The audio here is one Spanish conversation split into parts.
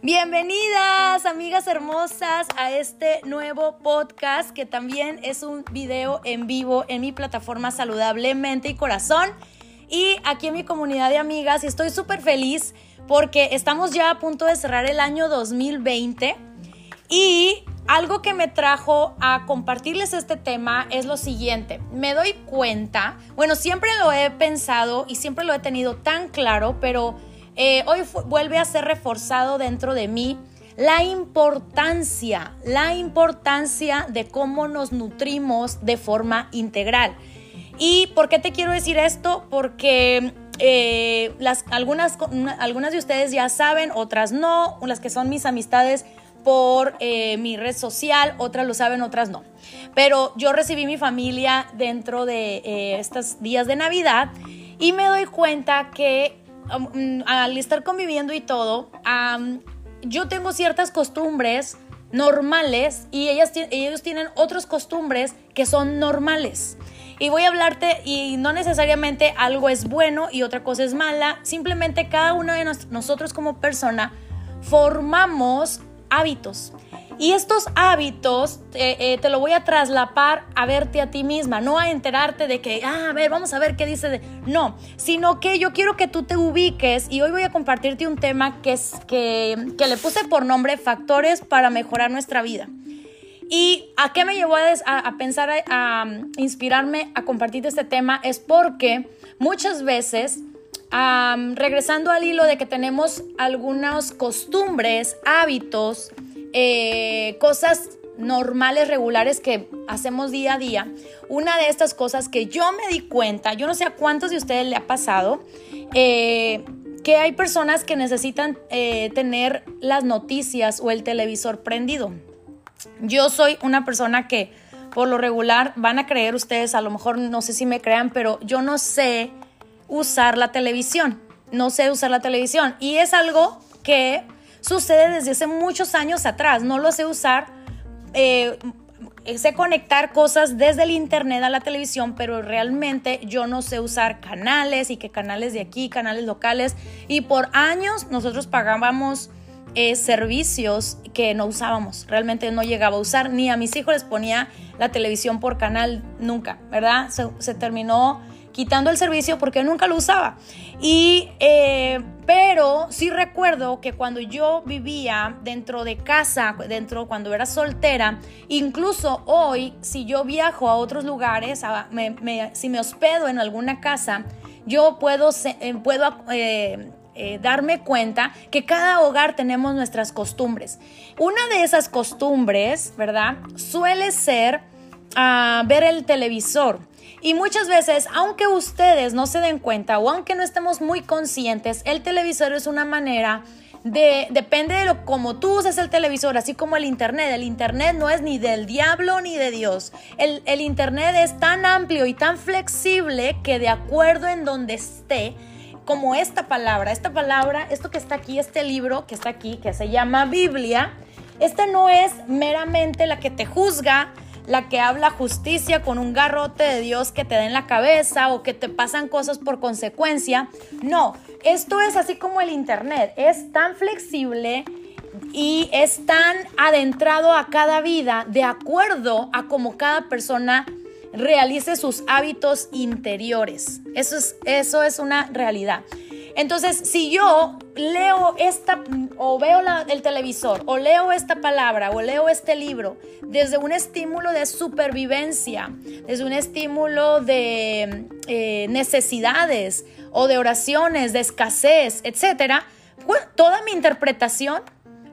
Bienvenidas, amigas hermosas, a este nuevo podcast que también es un video en vivo en mi plataforma Saludablemente y Corazón y aquí en mi comunidad de amigas. Y estoy súper feliz porque estamos ya a punto de cerrar el año 2020 y algo que me trajo a compartirles este tema es lo siguiente. Me doy cuenta, bueno, siempre lo he pensado y siempre lo he tenido tan claro, pero eh, hoy vuelve a ser reforzado dentro de mí la importancia, la importancia de cómo nos nutrimos de forma integral. ¿Y por qué te quiero decir esto? Porque eh, las, algunas, algunas de ustedes ya saben, otras no, las que son mis amistades por eh, mi red social, otras lo saben, otras no. Pero yo recibí mi familia dentro de estos días de Navidad y me doy cuenta que Mm, al estar conviviendo y todo, yo tengo ciertas costumbres normales y ellas, ellos tienen otras costumbres que son normales. Y voy a hablarte y no necesariamente algo es bueno y otra cosa es mala, simplemente cada uno de nosotros como persona formamos hábitos. Y estos hábitos eh, eh, te lo voy a traslapar a verte a ti misma, no a enterarte de que, ah, a ver, vamos a ver qué dice de... No, sino que yo quiero que tú te ubiques y hoy voy a compartirte un tema que, es, que, le puse por nombre factores para mejorar nuestra vida. ¿Y a qué me llevó a, pensar, a, inspirarme a compartir este tema? Es porque muchas veces, regresando al hilo de que tenemos algunas costumbres, hábitos, eh, cosas normales, regulares que hacemos día a día, una de estas cosas que yo me di cuenta, yo no sé a cuántos de ustedes le ha pasado, eh, que hay personas que necesitan eh, tener las noticias o el televisor prendido. Yo soy una persona que por lo regular van a creer ustedes, a lo mejor no sé si me crean, pero yo no sé usar la televisión, no sé usar la televisión. Y es algo que sucede desde hace muchos años atrás. No lo sé usar. Eh, sé conectar cosas desde el internet a la televisión, pero realmente yo no sé usar canales y que canales de aquí, canales locales. Y por años nosotros pagábamos eh, servicios que no usábamos. Realmente no llegaba a usar, ni a mis hijos les ponía la televisión por canal nunca, ¿verdad? se terminó quitando el servicio porque nunca lo usaba. Y, eh, pero sí recuerdo que cuando yo vivía dentro de casa, dentro cuando era soltera, incluso hoy, si yo viajo a otros lugares, si me hospedo en alguna casa, yo puedo, eh, puedo eh, darme cuenta que cada hogar tenemos nuestras costumbres. Una de esas costumbres, ¿verdad? Suele ser ah, ver el televisor. Y muchas veces, aunque ustedes no se den cuenta o aunque no estemos muy conscientes, el televisor es una manera de, depende de lo como tú uses el televisor, así como el internet. El internet no es ni del diablo ni de Dios. El, el internet es tan amplio y tan flexible que de acuerdo en donde esté, como esta palabra, esta palabra, esto que está aquí, este libro que está aquí, que se llama Biblia, esta no es meramente la que te juzga, la que habla justicia con un garrote de Dios que te da en la cabeza o que te pasan cosas por consecuencia. No, esto es así como el Internet, es tan flexible y es tan adentrado a cada vida de acuerdo a cómo cada persona realice sus hábitos interiores. Eso es, eso es una realidad. Entonces, si yo leo esta, o veo el televisor, o leo esta palabra, o leo este libro, desde un estímulo de supervivencia, desde un estímulo de eh, necesidades, o de oraciones, de escasez, etcétera, toda mi interpretación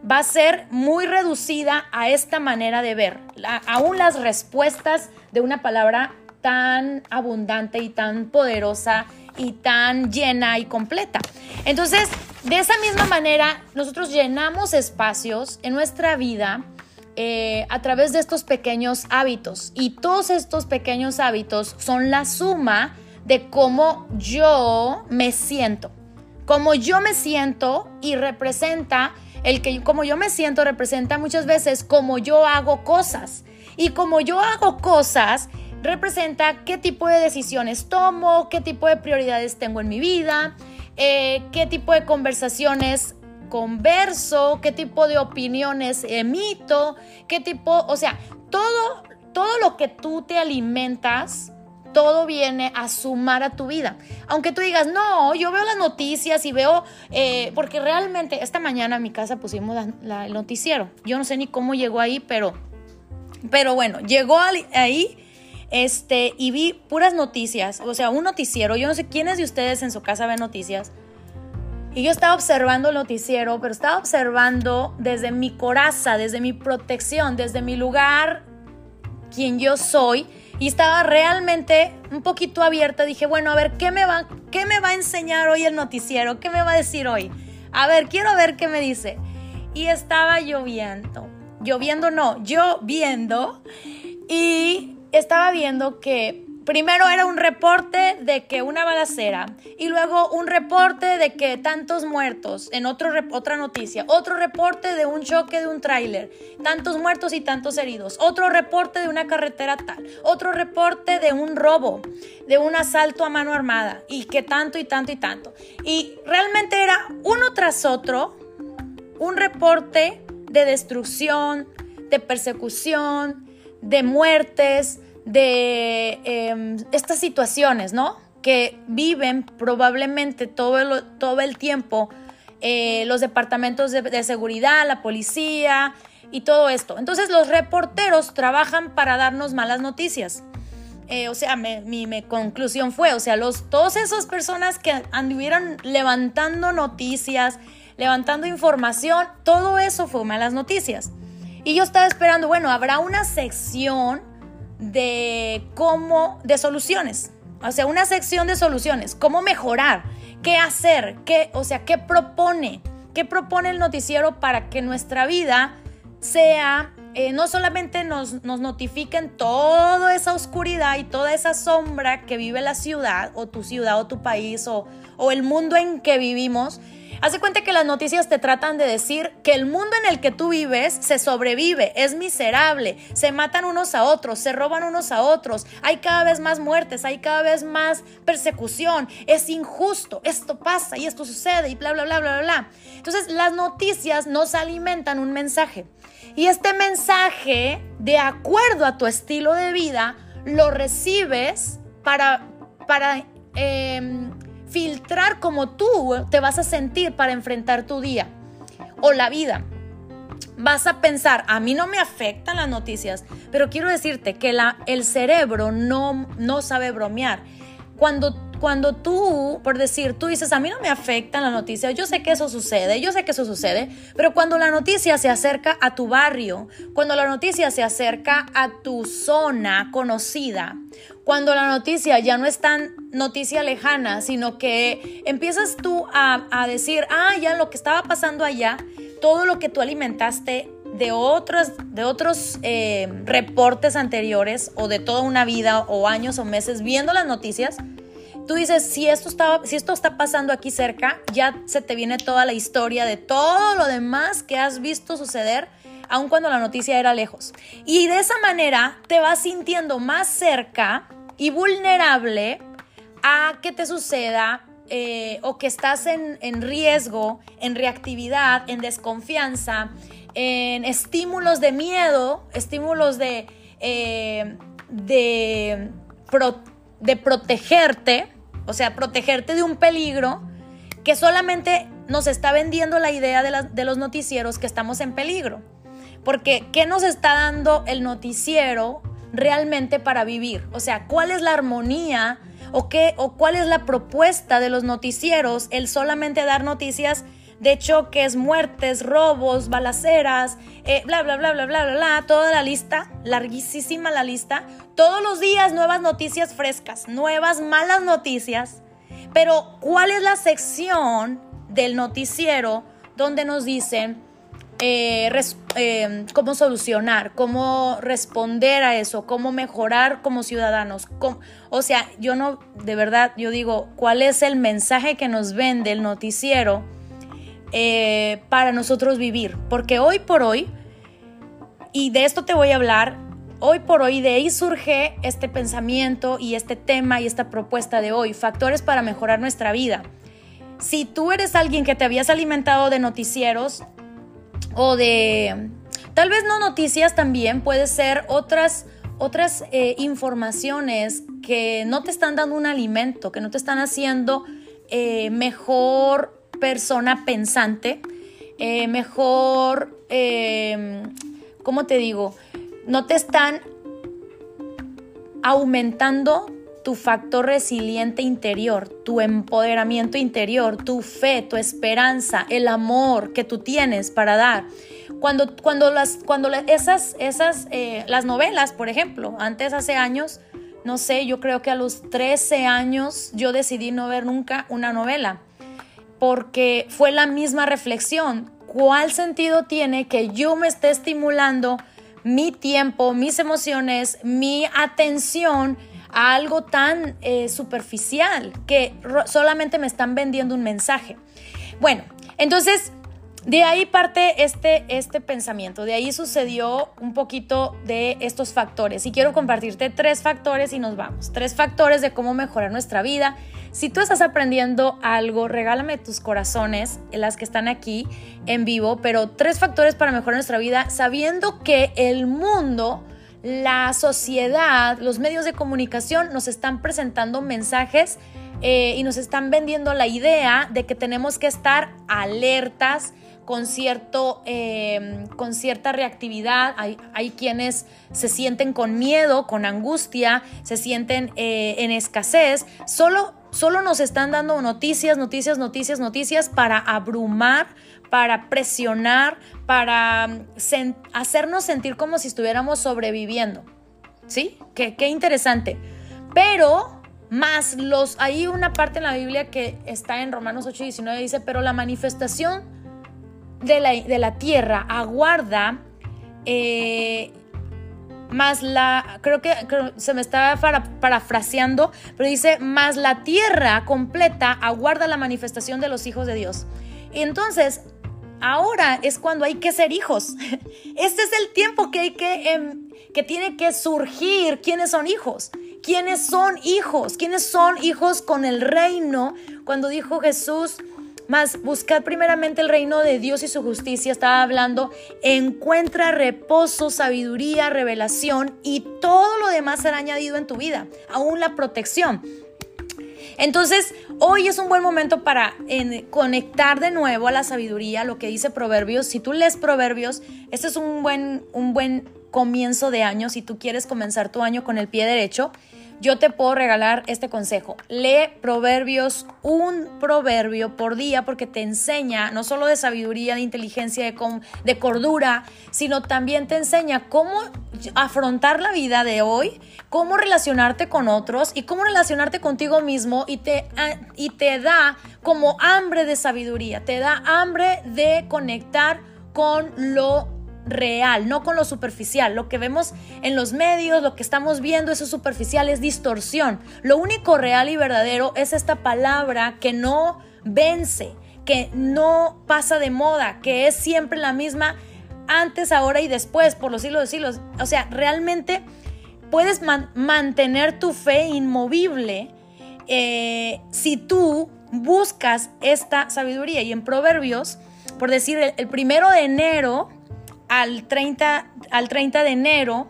va a ser muy reducida a esta manera de ver. aún las respuestas de una palabra tan abundante y tan poderosa y tan llena y completa. Entonces, de esa misma manera, nosotros llenamos espacios en nuestra vida eh, a través de estos pequeños hábitos. Y todos estos pequeños hábitos son la suma de cómo yo me siento. Cómo yo me siento y representa, el que como yo me siento representa muchas veces cómo yo hago cosas. Y como yo hago cosas, representa qué tipo de decisiones tomo, qué tipo de prioridades tengo en mi vida, eh, qué tipo de conversaciones converso, qué tipo de opiniones emito, qué tipo, o sea, todo, todo lo que tú te alimentas, todo viene a sumar a tu vida. Aunque tú digas, no, yo veo las noticias y veo, eh, porque realmente esta mañana en mi casa pusimos el noticiero. Yo no sé ni cómo llegó ahí, pero, pero bueno, llegó ahí este, y vi puras noticias, o sea, un noticiero. Yo no sé quiénes de ustedes en su casa ven noticias. Y yo estaba observando el noticiero, pero estaba observando desde mi coraza, desde mi protección, desde mi lugar, quien yo soy y estaba realmente un poquito abierta. Dije, bueno, a ver, ¿qué me, va, ¿qué me va a enseñar hoy el noticiero? ¿Qué me va a decir hoy? A ver, quiero ver qué me dice. Y estaba lloviendo. Lloviendo no, yo viendo. Y estaba viendo que Primero era un reporte de que una balacera y luego un reporte de que tantos muertos en otro otra noticia, otro reporte de un choque de un tráiler, tantos muertos y tantos heridos, otro reporte de una carretera tal, otro reporte de un robo, de un asalto a mano armada y que tanto y tanto y tanto. Y realmente era uno tras otro un reporte de destrucción, de persecución, de muertes, de em, estas situaciones, ¿no? Que viven probablemente todo el, todo el tiempo eh, los departamentos de, seguridad, la policía y todo esto. Entonces los reporteros trabajan para darnos malas noticias. Eh, o sea, mi, conclusión fue, o sea, los, todas esas personas que anduvieron levantando noticias, levantando información, todo eso fue malas noticias. Y yo estaba esperando, bueno, habrá una sección de cómo, de soluciones. O sea, una sección de soluciones, cómo mejorar, qué hacer, qué, o sea, qué propone, qué propone el noticiero para que nuestra vida sea, eh, no solamente nos, nos notifiquen toda esa oscuridad y toda esa sombra que vive la ciudad o tu ciudad o tu país o, o el mundo en que vivimos, Hace cuenta que las noticias te tratan de decir que el mundo en el que tú vives se sobrevive, es miserable, se matan unos a otros, se roban unos a otros, hay cada vez más muertes, hay cada vez más persecución, es injusto, esto pasa y esto sucede y bla, bla, bla, bla, bla. Entonces las noticias nos alimentan un mensaje y este mensaje, de acuerdo a tu estilo de vida, lo recibes para, para em, filtrar como tú te vas a sentir para enfrentar tu día o la vida. Vas a pensar, a mí no me afectan las noticias, pero quiero decirte que la, el cerebro no, no sabe bromear. Cuando cuando tú, por decir, tú dices, a mí no me afectan las noticias, yo sé que eso sucede, yo sé que eso sucede, pero cuando la noticia se acerca a tu barrio, cuando la noticia se acerca a tu zona conocida, cuando la noticia ya no es tan noticia lejana, sino que empiezas tú a, decir, ah, ya lo que estaba pasando allá, todo lo que tú alimentaste de otros, de otros eh, reportes anteriores o de toda una vida o años o meses viendo las noticias, tú dices, si esto, está, si esto está pasando aquí cerca, ya se te viene toda la historia de todo lo demás que has visto suceder, aun cuando la noticia era lejos. Y de esa manera te vas sintiendo más cerca y vulnerable a que te suceda eh, o que estás en, riesgo, en reactividad, en desconfianza, en estímulos de miedo, estímulos de, eh, de, de protegerte o sea, protegerte de un peligro que solamente nos está vendiendo la idea de, los noticieros que estamos en peligro. Porque, ¿qué nos está dando el noticiero realmente para vivir? O sea, ¿cuál es la armonía o, qué, o cuál es la propuesta de los noticieros el solamente dar noticias de choques, muertes, robos, balaceras, eh, bla, bla, bla, bla, bla, bla, bla, toda la lista, larguísima la lista. Todos los días nuevas noticias frescas, nuevas malas noticias. Pero, ¿cuál es la sección del noticiero donde nos dicen eh, eh, cómo solucionar, cómo responder a eso, cómo mejorar como ciudadanos. o sea, yo no, de verdad, yo digo, ¿cuál es el mensaje que nos vende el noticiero eh, para nosotros vivir. Porque hoy por hoy, y de esto te voy a hablar, hoy por hoy de ahí surge este pensamiento y este tema y esta propuesta de hoy, factores para mejorar nuestra vida. si tú eres alguien que te habías alimentado de noticieros o de, tal vez no noticias también, puede ser otras, otras eh, informaciones que no te están dando un alimento, que no te están haciendo eh, mejor persona pensante, eh, mejor, ¿cómo te digo? No te están aumentando tu factor resiliente interior, tu empoderamiento interior, tu fe, tu esperanza, el amor que tú tienes para dar. Cuando, cuando, las, cuando esas, esas eh, las novelas, por ejemplo, antes hace años, no sé, yo creo que a los 13 años yo decidí no ver nunca una novela, porque fue la misma reflexión. ¿Cuál sentido tiene que yo me esté estimulando mi tiempo, mis emociones, mi atención? A algo tan eh, superficial que solamente me están vendiendo un mensaje. Bueno, entonces de ahí parte este, este pensamiento, de ahí sucedió un poquito de estos factores y quiero compartirte tres factores y nos vamos, tres factores de cómo mejorar nuestra vida. Si tú estás aprendiendo algo, regálame tus corazones, las que están aquí en vivo, pero tres factores para mejorar nuestra vida sabiendo que el mundo la sociedad, los medios de comunicación nos están presentando mensajes eh, y nos están vendiendo la idea de que tenemos que estar alertas con, cierto, eh, con cierta reactividad. Hay, hay, quienes se sienten con miedo, con angustia, se sienten eh, en escasez. Solo, solo nos están dando noticias, noticias, noticias, noticias para abrumar para presionar, para mm, hacernos sentir como si estuviéramos sobreviviendo. ¿Sí? Qué, qué interesante. Pero más los, hay una parte en la Biblia que está en Romanos 8 y 19, dice, pero la manifestación de la, de la tierra aguarda eh, más la, creo que, se me estaba parafraseando, pero dice, más la tierra completa aguarda la manifestación de los hijos de Dios. Y entonces, ahora es cuando hay que ser hijos. Este es el tiempo que hay que, em, que tiene que surgir quiénes son hijos. ¿Quiénes son hijos? ¿Quiénes son hijos con el reino? Cuando dijo Jesús, más buscad primeramente el reino de Dios y su justicia, estaba hablando, encuentra reposo, sabiduría, revelación y todo lo demás será añadido en tu vida, aún la protección. Entonces, hoy es un buen momento para conectar de nuevo a la sabiduría, lo que dice Proverbios. Si tú lees Proverbios, este es un buen, un buen comienzo de año, si tú quieres comenzar tu año con el pie derecho yo te puedo regalar este consejo. Lee proverbios, un proverbio por día, porque te enseña no solo de sabiduría, de inteligencia, de, de cordura, sino también te enseña cómo afrontar la vida de hoy, cómo relacionarte con otros y cómo relacionarte contigo mismo y te, ah, y te da como hambre de sabiduría, te da hambre de conectar con lo real, no con lo superficial. Lo que vemos en los medios, lo que estamos viendo, eso superficial es distorsión. Lo único real y verdadero es esta palabra que no vence, que no pasa de moda, que es siempre la misma antes, ahora y después, por los siglos de siglos. O sea, realmente puedes mantener tu fe inmovible eh, si tú buscas esta sabiduría. Y en Proverbios, por decir, el primero de enero, al 30, al 30 de enero,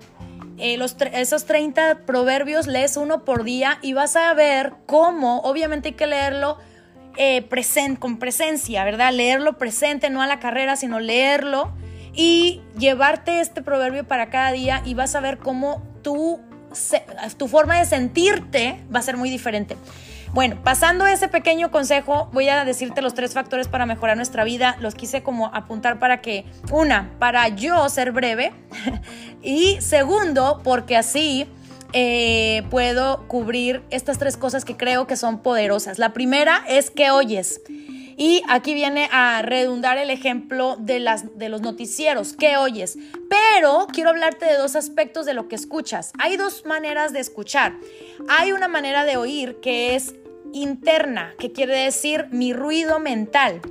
eh, los, esos 30 proverbios lees uno por día y vas a ver cómo, obviamente hay que leerlo eh, con presencia, ¿verdad? Leerlo presente, no a la carrera, sino leerlo y llevarte este proverbio para cada día y vas a ver cómo tu forma de sentirte va a ser muy diferente. Bueno, pasando ese pequeño consejo, voy a decirte los tres factores para mejorar nuestra vida. Los quise como apuntar para que, una, para yo ser breve y segundo, porque así eh, puedo cubrir estas tres cosas que creo que son poderosas. La primera es que oyes. Y aquí viene a redundar el ejemplo de, las, de los noticieros. ¿Qué oyes? Pero quiero hablarte de dos aspectos de lo que escuchas. Hay dos maneras de escuchar. Hay una manera de oír que es interna, que quiere decir mi ruido mental,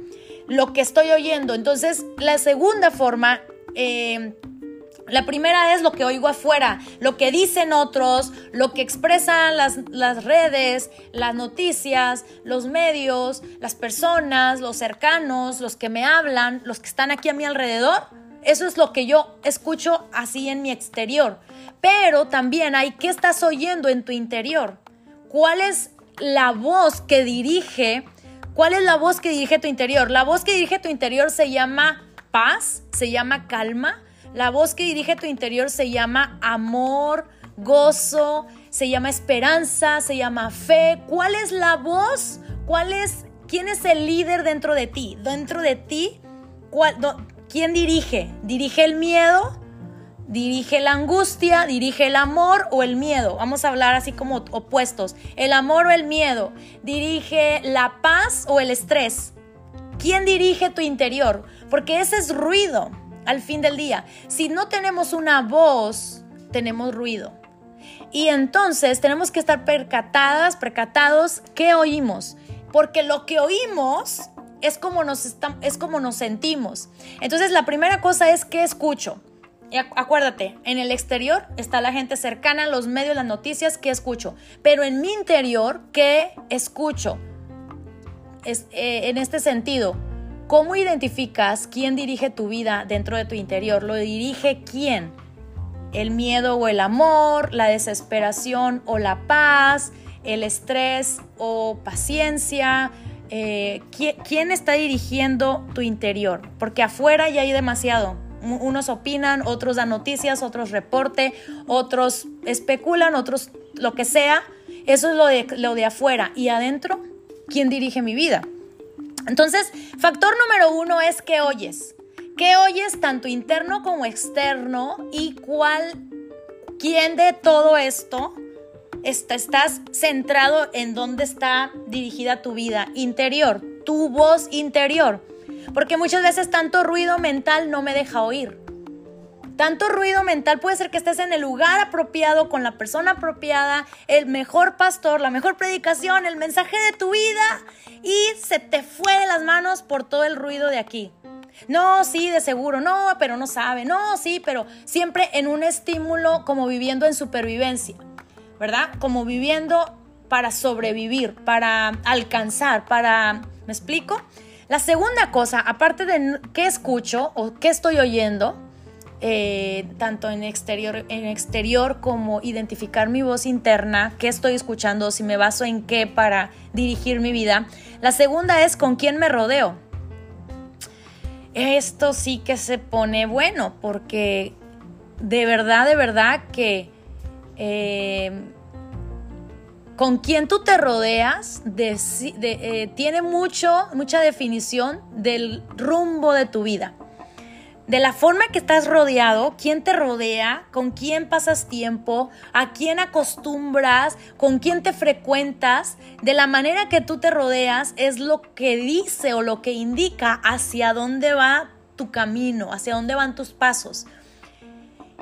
lo que estoy oyendo. Entonces, la segunda forma eh, La primera es lo que oigo afuera, lo que dicen otros, lo que expresan las, las, redes, las noticias, los medios, las personas, los cercanos, los que me hablan, los que están aquí a mi alrededor. Eso es lo que yo escucho así en mi exterior. Pero también hay qué estás oyendo en tu interior. ¿Cuál es la voz que dirige? ¿Cuál es la voz que dirige tu interior? La voz que dirige tu interior se llama paz, se llama calma, la voz que dirige tu interior se llama amor, gozo, se llama esperanza, se llama fe. ¿Cuál es la voz? ¿Cuál es quién es el líder dentro de ti? Dentro de ti, ¿quién dirige? ¿Dirige el miedo? ¿Dirige la angustia? ¿Dirige el amor o el miedo? Vamos a hablar así como opuestos. ¿El amor o el miedo? ¿Dirige la paz o el estrés? ¿Quién dirige tu interior? Porque ese es ruido al fin del día. Si no tenemos una voz, tenemos ruido. Y entonces tenemos que estar percatadas, percatados, ¿qué oímos? Porque lo que oímos es como nos, es como nos sentimos. Entonces la primera cosa es ¿qué escucho? Y acuérdate, en el exterior está la gente cercana, los medios, las noticias, ¿qué escucho? Pero en mi interior, ¿qué escucho? Es, eh, en este sentido, ¿Cómo identificas quién dirige tu vida dentro de tu interior? ¿Lo dirige quién? ¿El miedo o el amor? ¿La desesperación o la paz? ¿El estrés o paciencia? Eh, ¿quién, está dirigiendo tu interior? Porque afuera ya hay demasiado. Unos opinan, otros dan noticias, otros reporte, otros especulan, otros lo que sea. Eso es lo de, lo de afuera. ¿Y adentro? ¿Quién dirige mi vida? Entonces, factor número uno es qué oyes. ¿Qué oyes tanto interno como externo? ¿Y cuál, quién de todo esto estás centrado en dónde está dirigida tu vida interior, tu voz interior? Porque muchas veces tanto ruido mental no me deja oír. Tanto ruido mental puede ser que estés en el lugar apropiado, con la persona apropiada, el mejor pastor, la mejor predicación, el mensaje de tu vida y se te fue de las manos por todo el ruido de aquí. No, sí, de seguro, no, pero no sabe, no, sí, pero siempre en un estímulo como viviendo en supervivencia, ¿verdad? Como viviendo para sobrevivir, para alcanzar, para... ¿Me explico? La segunda cosa, aparte de qué escucho o qué estoy oyendo, eh, tanto en exterior, en exterior como identificar mi voz interna, qué estoy escuchando, si me baso en qué para dirigir mi vida. La segunda es con quién me rodeo. Esto sí que se pone bueno porque de verdad, de verdad que eh, con quién tú te rodeas eh, tiene mucho, mucha definición del rumbo de tu vida de la forma que estás rodeado, quién te rodea, con quién pasas tiempo, a quién acostumbras, con quién te frecuentas, de la manera que tú te rodeas es lo que dice o lo que indica hacia dónde va tu camino, hacia dónde van tus pasos.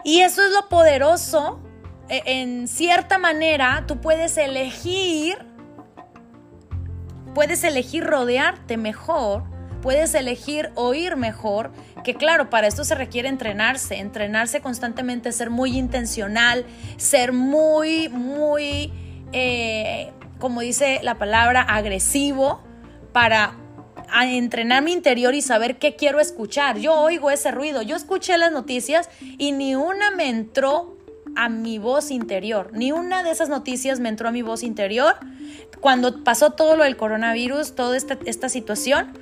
Y eso es lo poderoso. E, en cierta manera, tú puedes elegir, puedes elegir rodearte mejor puedes elegir oír mejor, que claro, para esto se requiere entrenarse, entrenarse constantemente, ser muy intencional, ser muy, muy, eh, como dice la palabra, agresivo para entrenar mi interior y saber qué quiero escuchar. Yo oigo ese ruido, yo escuché las noticias y ni una me entró a mi voz interior, ni una de esas noticias me entró a mi voz interior. Cuando pasó todo lo del coronavirus, toda esta, esta situación,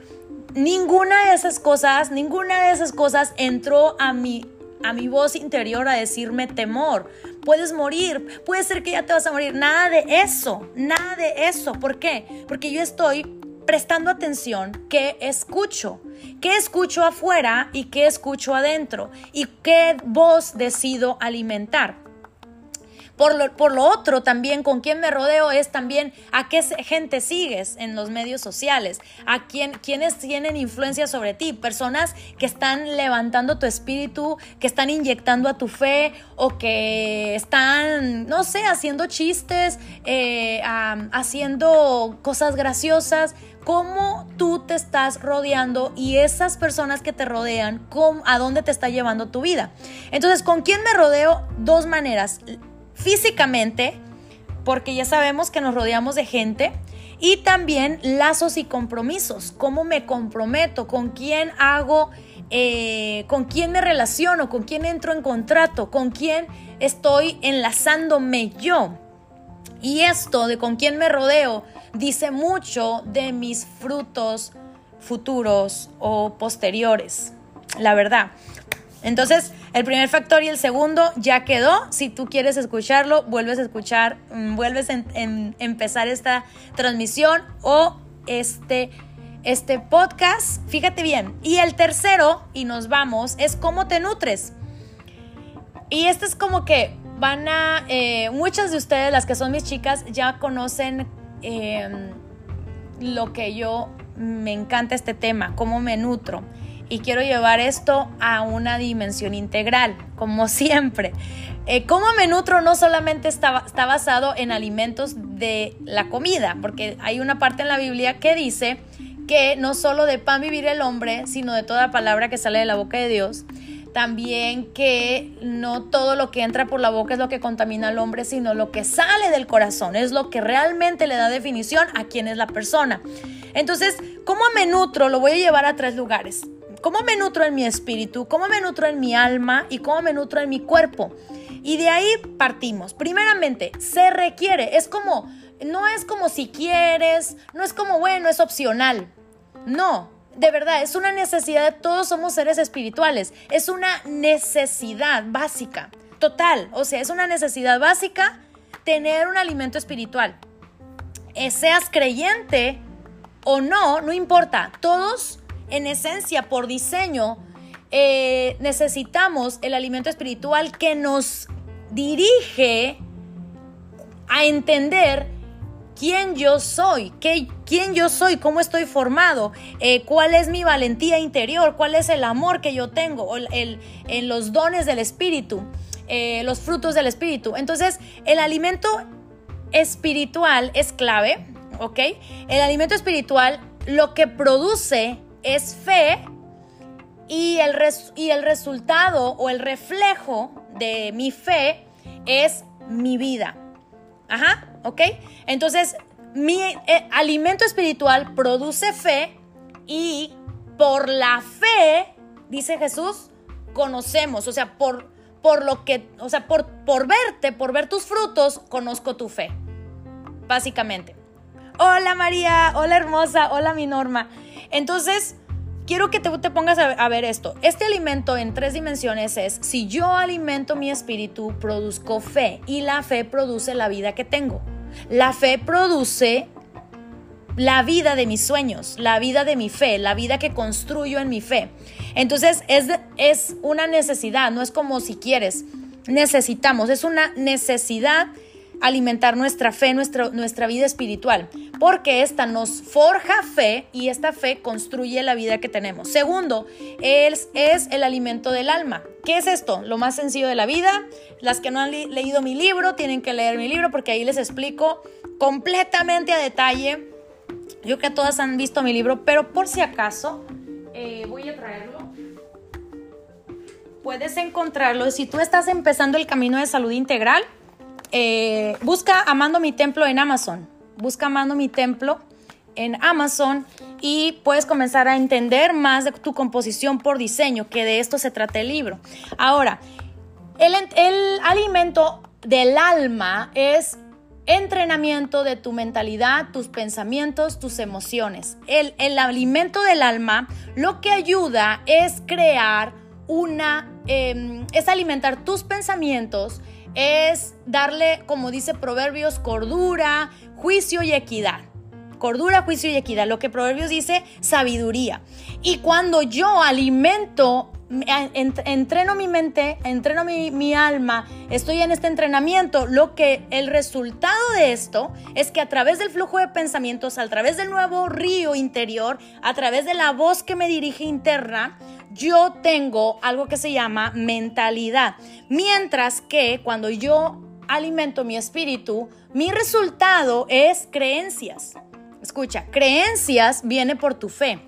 ninguna de esas cosas, ninguna de esas cosas entró a mi, a mi voz interior a decirme temor. Puedes morir, puede ser que ya te vas a morir. Nada de eso, nada de eso. ¿Por qué? Porque yo estoy prestando atención qué escucho, qué escucho afuera y qué escucho adentro y qué voz decido alimentar. Por lo, por lo otro, también con quién me rodeo es también a qué gente sigues en los medios sociales, a quién, quiénes tienen influencia sobre ti, personas que están levantando tu espíritu, que están inyectando a tu fe o que están, no sé, haciendo chistes, eh, haciendo cosas graciosas cómo tú te estás rodeando y esas personas que te rodean, a dónde te está llevando tu vida. Entonces, ¿con quién me rodeo? Dos maneras. Físicamente, porque ya sabemos que nos rodeamos de gente, y también lazos y compromisos. ¿Cómo me comprometo? ¿Con quién hago? Eh, ¿Con quién me relaciono? ¿Con quién entro en contrato? ¿Con quién estoy enlazándome yo? Y esto de con quién me rodeo dice mucho de mis frutos futuros o posteriores, la verdad. Entonces, el primer factor y el segundo ya quedó. Si tú quieres escucharlo, vuelves a escuchar, mm, vuelves a empezar esta transmisión o este, este podcast. Fíjate bien. Y el tercero, y nos vamos, es cómo te nutres. Y este es como que van a, eh, muchas de ustedes, las que son mis chicas, ya conocen Em, lo que yo me encanta este tema, cómo me nutro. Y quiero llevar esto a una dimensión integral, como siempre. Eh, cómo me nutro no solamente está, está basado en alimentos de la comida, porque hay una parte en la Biblia que dice que no solo de pan vivir el hombre, sino de toda palabra que sale de la boca de Dios. También que no todo lo que entra por la boca es lo que contamina al hombre, sino lo que sale del corazón, es lo que realmente le da definición a quién es la persona. Entonces, ¿cómo me nutro? Lo voy a llevar a tres lugares. ¿Cómo me nutro en mi espíritu? ¿Cómo me nutro en mi alma? ¿Y cómo me nutro en mi cuerpo? Y de ahí partimos. Primeramente, se requiere. Es como, no es como si quieres, no es como, bueno, es opcional. No, de verdad, es una necesidad, todos somos seres espirituales, es una necesidad básica, total, o sea, es una necesidad básica tener un alimento espiritual. Eh, seas creyente o no, no importa, todos en esencia, por diseño, eh, necesitamos el alimento espiritual que nos dirige a entender quién yo soy, qué, quién yo soy, cómo estoy formado, eh, cuál es mi valentía interior, cuál es el amor que yo tengo, el, en los dones del Espíritu, eh, los frutos del Espíritu. Entonces, el alimento espiritual es clave, ¿ok? El alimento espiritual lo que produce es fe y el, y el resultado o el reflejo de mi fe es mi vida. Ajá. ¿Ok? Entonces, mi eh, alimento espiritual produce fe y por la fe, dice Jesús, conocemos, o sea, por, por lo que, o sea, por, por verte, por ver tus frutos, conozco tu fe, básicamente. Hola María, hola hermosa, hola mi Norma. Entonces, quiero que te, te pongas a, ver esto. Este alimento en tres dimensiones es, si yo alimento mi espíritu, produzco fe y la fe produce la vida que tengo. La fe produce la vida de mis sueños, la vida de mi fe, la vida que construyo en mi fe. Entonces es, es una necesidad, no es como si quieres, necesitamos, es una necesidad alimentar nuestra fe, nuestra, nuestra vida espiritual, porque esta nos forja fe y esta fe construye la vida que tenemos. Segundo, es, es el alimento del alma. ¿Qué es esto? Lo más sencillo de la vida. Las que no han leído mi libro tienen que leer mi libro porque ahí les explico completamente a detalle. Yo creo que todas han visto mi libro, pero por si acaso, eh, voy a traerlo. Puedes encontrarlo si tú estás empezando el camino de salud integral eh, busca Amando mi templo en Amazon. Busca Amando mi templo en Amazon y puedes comenzar a entender más de tu composición por diseño, que de esto se trata el libro. Ahora, el, alimento del alma es entrenamiento de tu mentalidad, tus pensamientos, tus emociones. El, alimento del alma lo que ayuda es crear una, em, es alimentar tus pensamientos, es darle, como dice Proverbios, cordura, juicio y equidad. Cordura, juicio y equidad. Lo que Proverbios dice, sabiduría. Y cuando yo alimento entreno mi mente, entreno mi, alma, estoy en este entrenamiento, lo que el resultado de esto es que a través del flujo de pensamientos, a través del nuevo río interior, a través de la voz que me dirige interna, yo tengo algo que se llama mentalidad. Mientras que cuando yo alimento mi espíritu, mi resultado es creencias. Escucha, creencias viene por tu fe,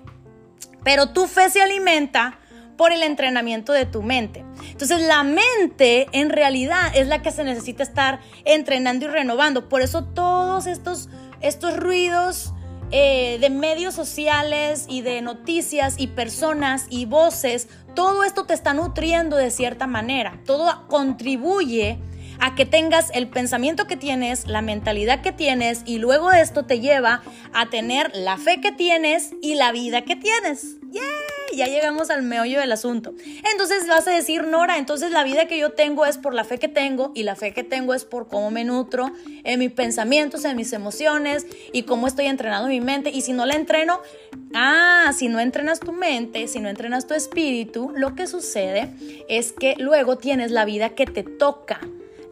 pero tu fe se alimenta por el entrenamiento de tu mente. Entonces la mente en realidad es la que se necesita estar entrenando y renovando. Por eso todos estos, estos ruidos eh, de medios sociales y de noticias y personas y voces, todo esto te está nutriendo de cierta manera. Todo contribuye a que tengas el pensamiento que tienes, la mentalidad que tienes y luego esto te lleva a tener la fe que tienes y la vida que tienes. ¡Yeah! Ya llegamos al meollo del asunto. Entonces vas a decir, Nora, entonces la vida que yo tengo es por la fe que tengo y la fe que tengo es por cómo me nutro en mis pensamientos, en mis emociones y cómo estoy entrenando mi mente. Y si no la entreno, ah, si no entrenas tu mente, si no entrenas tu espíritu, lo que sucede es que luego tienes la vida que te toca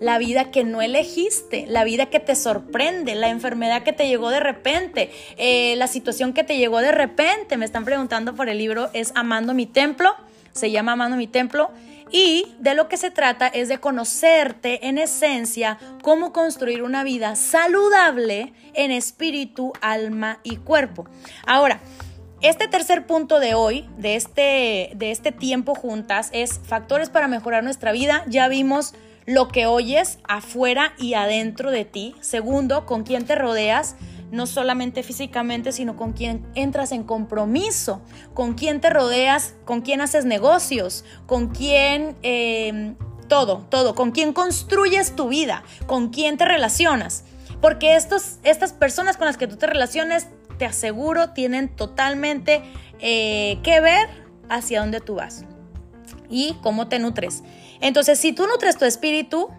la vida que no elegiste, la vida que te sorprende, la enfermedad que te llegó de repente, eh, la situación que te llegó de repente. Me están preguntando por el libro, es Amando mi templo, se llama Amando mi templo. Y de lo que se trata es de conocerte en esencia cómo construir una vida saludable en espíritu, alma y cuerpo. Ahora, este tercer punto de hoy, de este, de este tiempo juntas, es factores para mejorar nuestra vida. Ya vimos lo que oyes afuera y adentro de ti. Segundo, con quién te rodeas, no solamente físicamente, sino con quién entras en compromiso, con quién te rodeas, con quién haces negocios, con quién... Em, todo, todo, con quién construyes tu vida, con quién te relacionas. Porque estos, estas personas con las que tú te relaciones, te aseguro, tienen totalmente eh, que ver hacia dónde tú vas y cómo te nutres. Entonces, si tú nutres tu espíritu,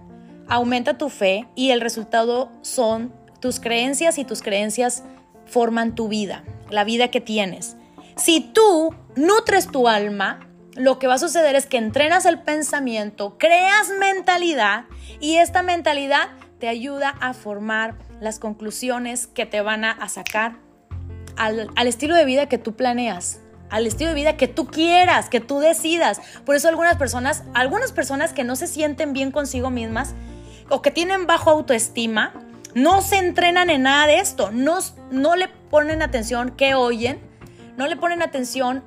aumenta tu fe y el resultado son tus creencias y tus creencias forman tu vida, la vida que tienes. Si tú nutres tu alma, lo que va a suceder es que entrenas el pensamiento, creas mentalidad y esta mentalidad te ayuda a formar las conclusiones que te van a, sacar al, al estilo de vida que tú planeas al estilo de vida que tú quieras, que tú decidas. Por eso algunas personas, algunas personas que no se sienten bien consigo mismas o que tienen bajo autoestima, no se entrenan en nada de esto, no, no le ponen atención qué oyen, no le ponen atención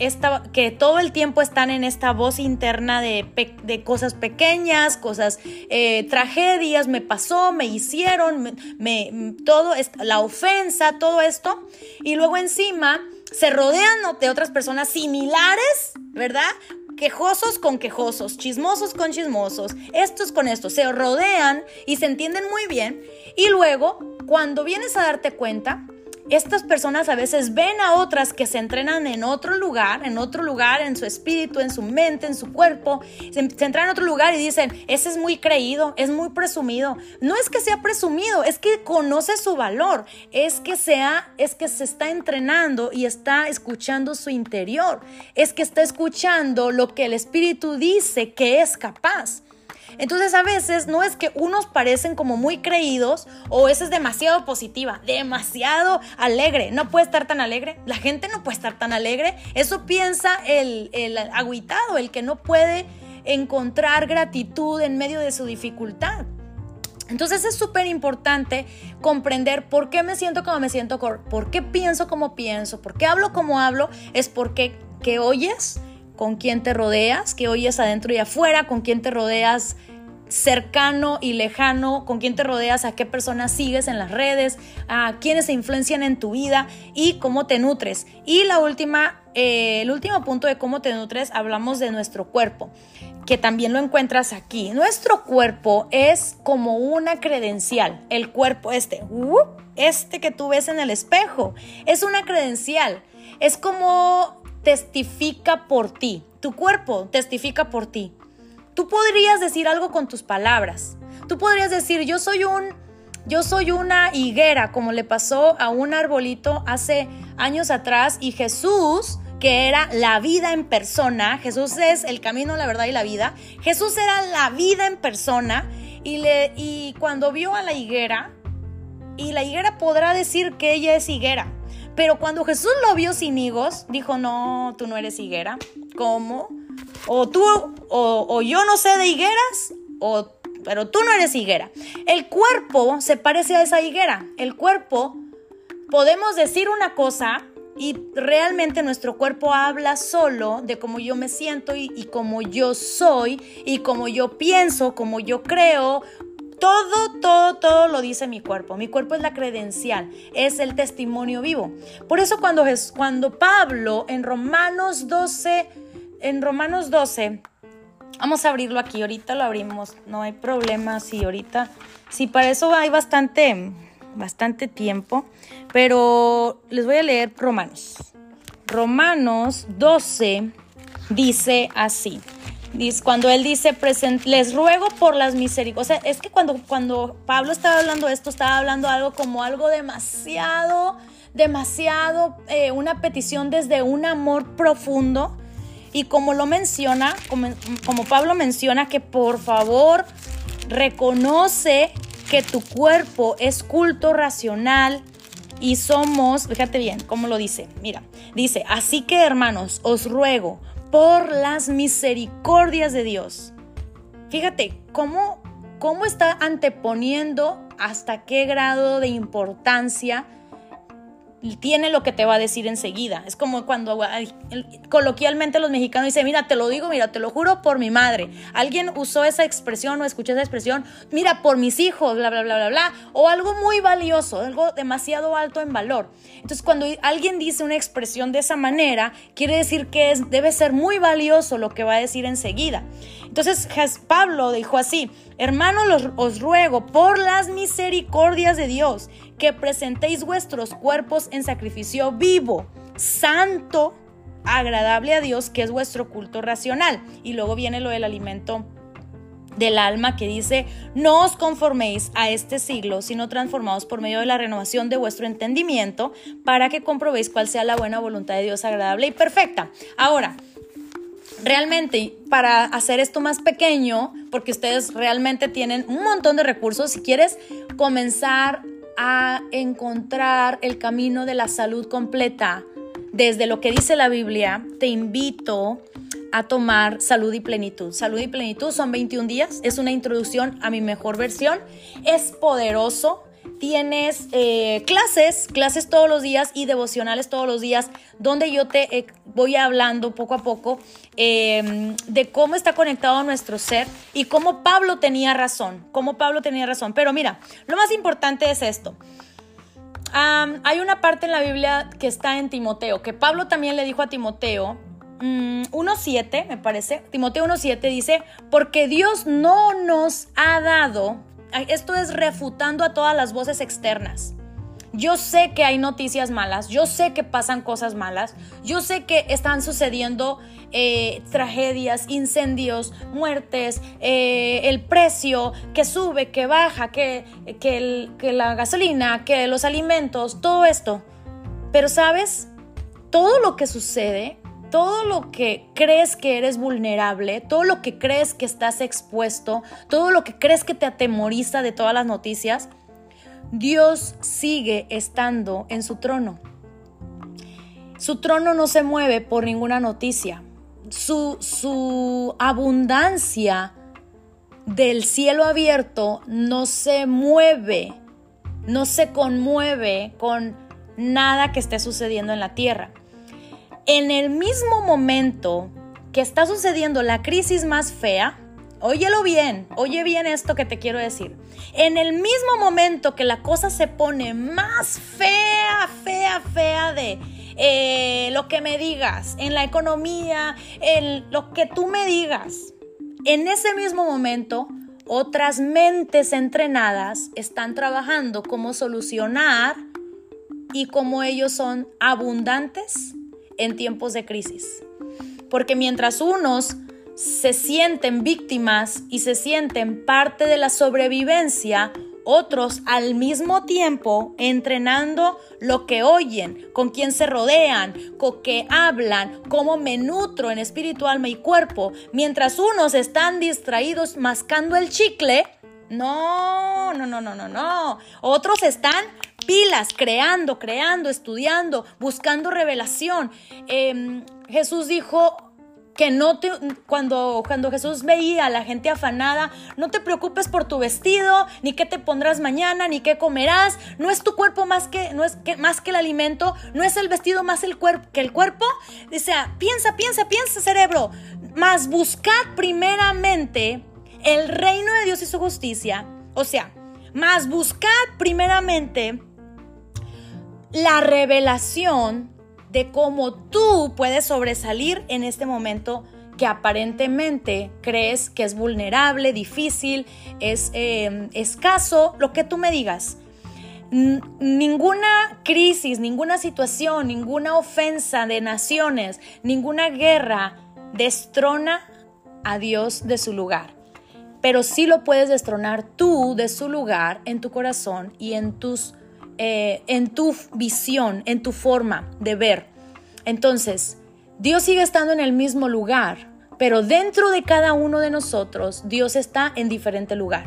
esta, que todo el tiempo están en esta voz interna de, de cosas pequeñas, cosas, eh, tragedias, me pasó, me hicieron, me, me, todo, la ofensa, todo esto. Y luego encima se rodean de otras personas similares, ¿verdad? Quejosos con quejosos, chismosos con chismosos, estos con estos, se rodean y se entienden muy bien. Y luego, cuando vienes a darte cuenta, estas personas a veces ven a otras que se entrenan en otro lugar, en otro lugar, en su espíritu, en su mente, en su cuerpo, se, entrenan en otro lugar y dicen, ese es muy creído, es muy presumido. No es que sea presumido, es que conoce su valor, es que sea, es que se está entrenando y está escuchando su interior, es que está escuchando lo que el espíritu dice que es capaz. Entonces a veces no es que unos parecen como muy creídos o esa es demasiado positiva, demasiado alegre. No puede estar tan alegre. La gente no puede estar tan alegre. Eso piensa el, el aguitado, el que no puede encontrar gratitud en medio de su dificultad. Entonces es súper importante comprender por qué me siento como me siento, por qué pienso como pienso, por qué hablo como hablo, es porque que oyes, con quién te rodeas, que oyes adentro y afuera, con quién te rodeas cercano y lejano, con quién te rodeas, a qué personas sigues en las redes, a quiénes se influencian en tu vida y cómo te nutres. Y la última, eh, el último punto de cómo te nutres, hablamos de nuestro cuerpo, que también lo encuentras aquí. Nuestro cuerpo es como una credencial, el cuerpo este, uh, este que tú ves en el espejo, es una credencial, es como testifica por ti. Tu cuerpo testifica por ti. Tú podrías decir algo con tus palabras. Tú podrías decir, yo soy un yo soy una higuera, como le pasó a un arbolito hace años atrás y Jesús, que era la vida en persona. Jesús es el camino, la verdad y la vida. Jesús era la vida en persona y, le, y cuando vio a la higuera, y la higuera podrá decir que ella es higuera, pero cuando Jesús lo vio sin higos, dijo, no, tú no eres higuera. ¿Cómo? O tú, o, yo no sé de higueras, o, pero tú no eres higuera. El cuerpo se parece a esa higuera. El cuerpo, podemos decir una cosa y realmente nuestro cuerpo habla solo de cómo yo me siento y, y cómo yo soy y cómo yo pienso, cómo yo creo, todo, todo, todo lo dice mi cuerpo. Mi cuerpo es la credencial, es el testimonio vivo. Por eso cuando, cuando Pablo en Romanos 12, en Romanos 12, vamos a abrirlo aquí, ahorita lo abrimos, no hay problema, sí, ahorita, sí, para eso hay bastante, bastante tiempo, pero les voy a leer Romanos. Romanos 12 dice así cuando él dice, les ruego por las misericordias. O sea, es que cuando, cuando Pablo estaba hablando esto, estaba hablando algo como algo demasiado, demasiado, eh, una petición desde un amor profundo. Y como lo menciona, como, como Pablo menciona, que por favor reconoce que tu cuerpo es culto racional y somos, fíjate bien cómo lo dice, mira, dice, así que hermanos, os ruego por las misericordias de Dios. Fíjate cómo, cómo está anteponiendo hasta qué grado de importancia tiene lo que te va a decir enseguida. Es como cuando coloquialmente los mexicanos dicen, mira, te lo digo, mira, te lo juro por mi madre. Alguien usó esa expresión o escuché esa expresión, mira, por mis hijos, bla, bla, bla, bla, bla. O algo muy valioso, algo demasiado alto en valor. Entonces, cuando alguien dice una expresión de esa manera, quiere decir que es, debe ser muy valioso lo que va a decir enseguida. Entonces, Pablo dijo así, hermanos, os ruego por las misericordias de Dios que presentéis vuestros cuerpos en sacrificio vivo, santo, agradable a Dios, que es vuestro culto racional. Y luego viene lo del alimento del alma que dice, no os conforméis a este siglo, sino transformaos por medio de la renovación de vuestro entendimiento, para que comprobéis cuál sea la buena voluntad de Dios agradable y perfecta. Ahora, realmente para hacer esto más pequeño, porque ustedes realmente tienen un montón de recursos, si quieres comenzar a encontrar el camino de la salud completa desde lo que dice la Biblia, te invito a tomar Salud y Plenitud. Salud y Plenitud son 21 días, es una introducción a mi mejor versión, es poderoso, tienes eh, clases, clases todos los días y devocionales todos los días, donde yo te eh, voy hablando poco a poco em, de cómo está conectado nuestro ser y cómo Pablo tenía razón, cómo Pablo tenía razón. Pero mira, lo más importante es esto. hay una parte en la Biblia que está en Timoteo, que Pablo también le dijo a Timoteo, 1.7 mm, me parece, Timoteo 1.7 dice, porque Dios no nos ha dado esto es refutando a todas las voces externas. Yo sé que hay noticias malas, yo sé que pasan cosas malas, yo sé que están sucediendo eh, tragedias, incendios, muertes, eh, el precio que sube, que baja, que, que la gasolina, que los alimentos, todo esto. Pero sabes, todo lo que sucede todo lo que crees que eres vulnerable, todo lo que crees que estás expuesto, todo lo que crees que te atemoriza de todas las noticias, Dios sigue estando en su trono. Su trono no se mueve por ninguna noticia. Su, su abundancia del cielo abierto no se mueve, no se conmueve con nada que esté sucediendo en la tierra en el mismo momento que está sucediendo la crisis más fea, óyelo bien, oye bien esto que te quiero decir. En el mismo momento que la cosa se pone más fea, fea, fea de eh, lo que me digas, en la economía, en lo que tú me digas, en ese mismo momento otras mentes entrenadas están trabajando cómo solucionar y cómo ellos son abundantes en tiempos de crisis. Porque mientras unos se sienten víctimas y se sienten parte de la sobrevivencia, Otros al mismo tiempo entrenando lo que oyen, con quién se rodean, con qué hablan, cómo me nutro en espíritu, alma y cuerpo, mientras unos están distraídos mascando el chicle. No, no, no, no, no, no. Otros están pilas, creando, creando, estudiando, buscando revelación. Em, Jesús dijo, que no te, cuando, cuando Jesús veía a la gente afanada, no te preocupes por tu vestido, ni qué te pondrás mañana, ni qué comerás, no es tu cuerpo más que, no es que, más que el alimento, no es el vestido más el que el cuerpo. Dice, piensa, piensa, piensa, cerebro, más buscad primeramente el reino de Dios y su justicia, o sea, más buscad primeramente la revelación de cómo tú puedes sobresalir en este momento que aparentemente crees que es vulnerable, difícil, es em, escaso, lo que tú me digas. ninguna crisis, ninguna situación, ninguna ofensa de naciones, ninguna guerra destrona a Dios de su lugar. Pero sí lo puedes destronar tú de su lugar en tu corazón y en tus eh, en tu visión, en tu forma de ver. Entonces, Dios sigue estando en el mismo lugar, pero dentro de cada uno de nosotros, Dios está en diferente lugar.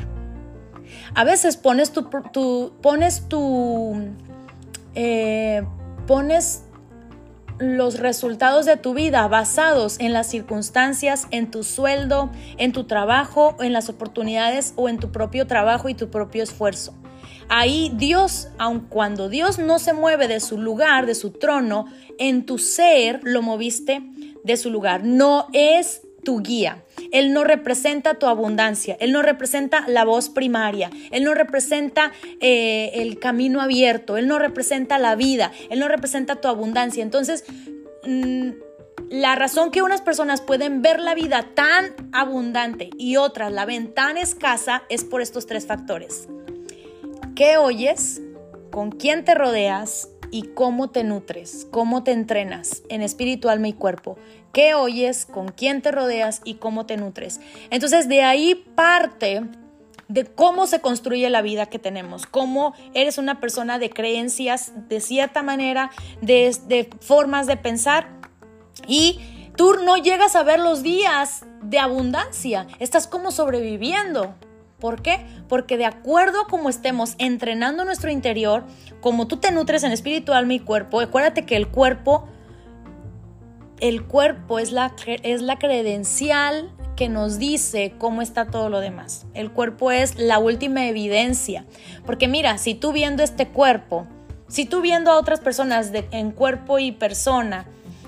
A veces pones tu, pones tu, eh, pones los resultados de tu vida basados en las circunstancias, en tu sueldo, en tu trabajo, en las oportunidades o en tu propio trabajo y tu propio esfuerzo. Ahí Dios, aun cuando Dios no se mueve de su lugar, de su trono, en tu ser lo moviste de su lugar. No es tu guía. Él no representa tu abundancia, Él no representa la voz primaria, Él no representa eh, el camino abierto, Él no representa la vida, Él no representa tu abundancia. Entonces, mm, la razón que unas personas pueden ver la vida tan abundante y otras la ven tan escasa es por estos tres factores. ¿Qué oyes? ¿Con quién te rodeas? ¿Y cómo te nutres? ¿Cómo te entrenas en espíritu, alma y cuerpo? ¿Qué oyes? ¿Con quién te rodeas? ¿Y cómo te nutres? Entonces de ahí parte de cómo se construye la vida que tenemos, cómo eres una persona de creencias de cierta manera, de, de formas de pensar y tú no llegas a ver los días de abundancia, estás como sobreviviendo. ¿Por qué? Porque de acuerdo a cómo estemos entrenando nuestro interior, como tú te nutres en espíritu, alma y cuerpo, acuérdate que el cuerpo, el cuerpo es la, es la credencial que nos dice cómo está todo lo demás. El cuerpo es la última evidencia. Porque mira, si tú viendo este cuerpo, si tú viendo a otras personas en cuerpo y persona,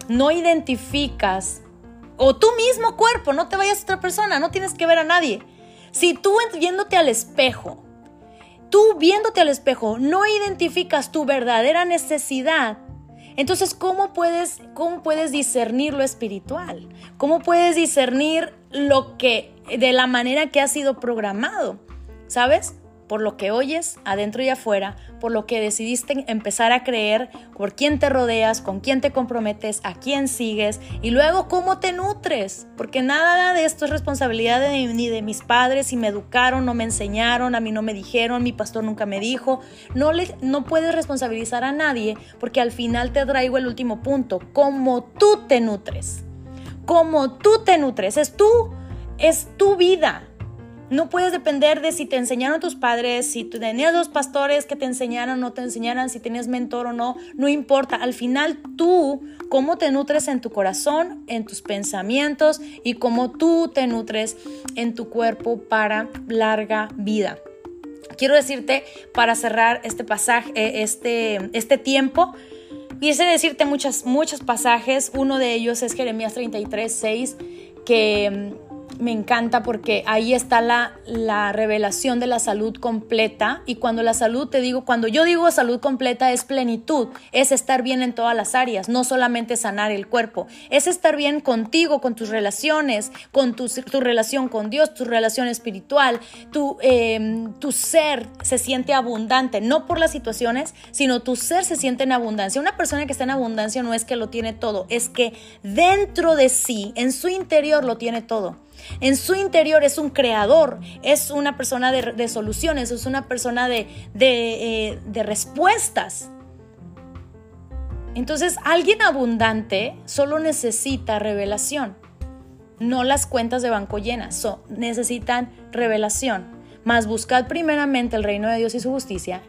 no identificas, o tú mismo cuerpo, no te vayas a otra persona, no tienes que ver a nadie si tú viéndote al espejo, tú viéndote al espejo, no identificas tu verdadera necesidad, entonces, ¿cómo puedes, ¿cómo puedes discernir lo espiritual? ¿Cómo puedes discernir lo que, de la manera que ha sido programado? ¿Sabes? Por lo que oyes adentro y afuera, por lo que decidiste empezar a creer, por quién te rodeas, con quién te comprometes, a quién sigues y luego cómo te nutres, porque nada de esto es responsabilidad ni de mis padres, si me educaron, no me enseñaron, a mí no me dijeron, mi pastor nunca me dijo, no, le, no puedes responsabilizar a nadie porque al final te traigo el último punto, cómo tú te nutres, cómo tú te nutres, es tú, es tu vida. No puedes depender de si te enseñaron tus padres, si tenías los pastores que te enseñaron o no te enseñaran, si tenías mentor o no, no importa. Al final tú, cómo te nutres en tu corazón, en tus pensamientos y cómo tú te nutres en tu cuerpo para larga vida. Quiero decirte para cerrar este pasaje, eh, este, este tiempo, quise decirte muchas, muchos pasajes. Uno de ellos es Jeremías 33, 6, que me encanta porque ahí está la, la, revelación de la salud completa y cuando la salud, te digo, cuando yo digo salud completa es plenitud, es estar bien en todas las áreas, no solamente sanar el cuerpo, es estar bien contigo, con tus relaciones, con tu, tu relación con Dios, tu relación espiritual, tu, em, tu ser se siente abundante, no por las situaciones, sino tu ser se siente en abundancia. Una persona que está en abundancia no es que lo tiene todo, es que dentro de sí, en su interior lo tiene todo. En su interior es un creador, es una persona de, soluciones, es una persona de, eh, de respuestas. Entonces, alguien abundante solo necesita revelación, no las cuentas de banco llenas, necesitan revelación. Mas buscad primeramente el reino de Dios y su justicia.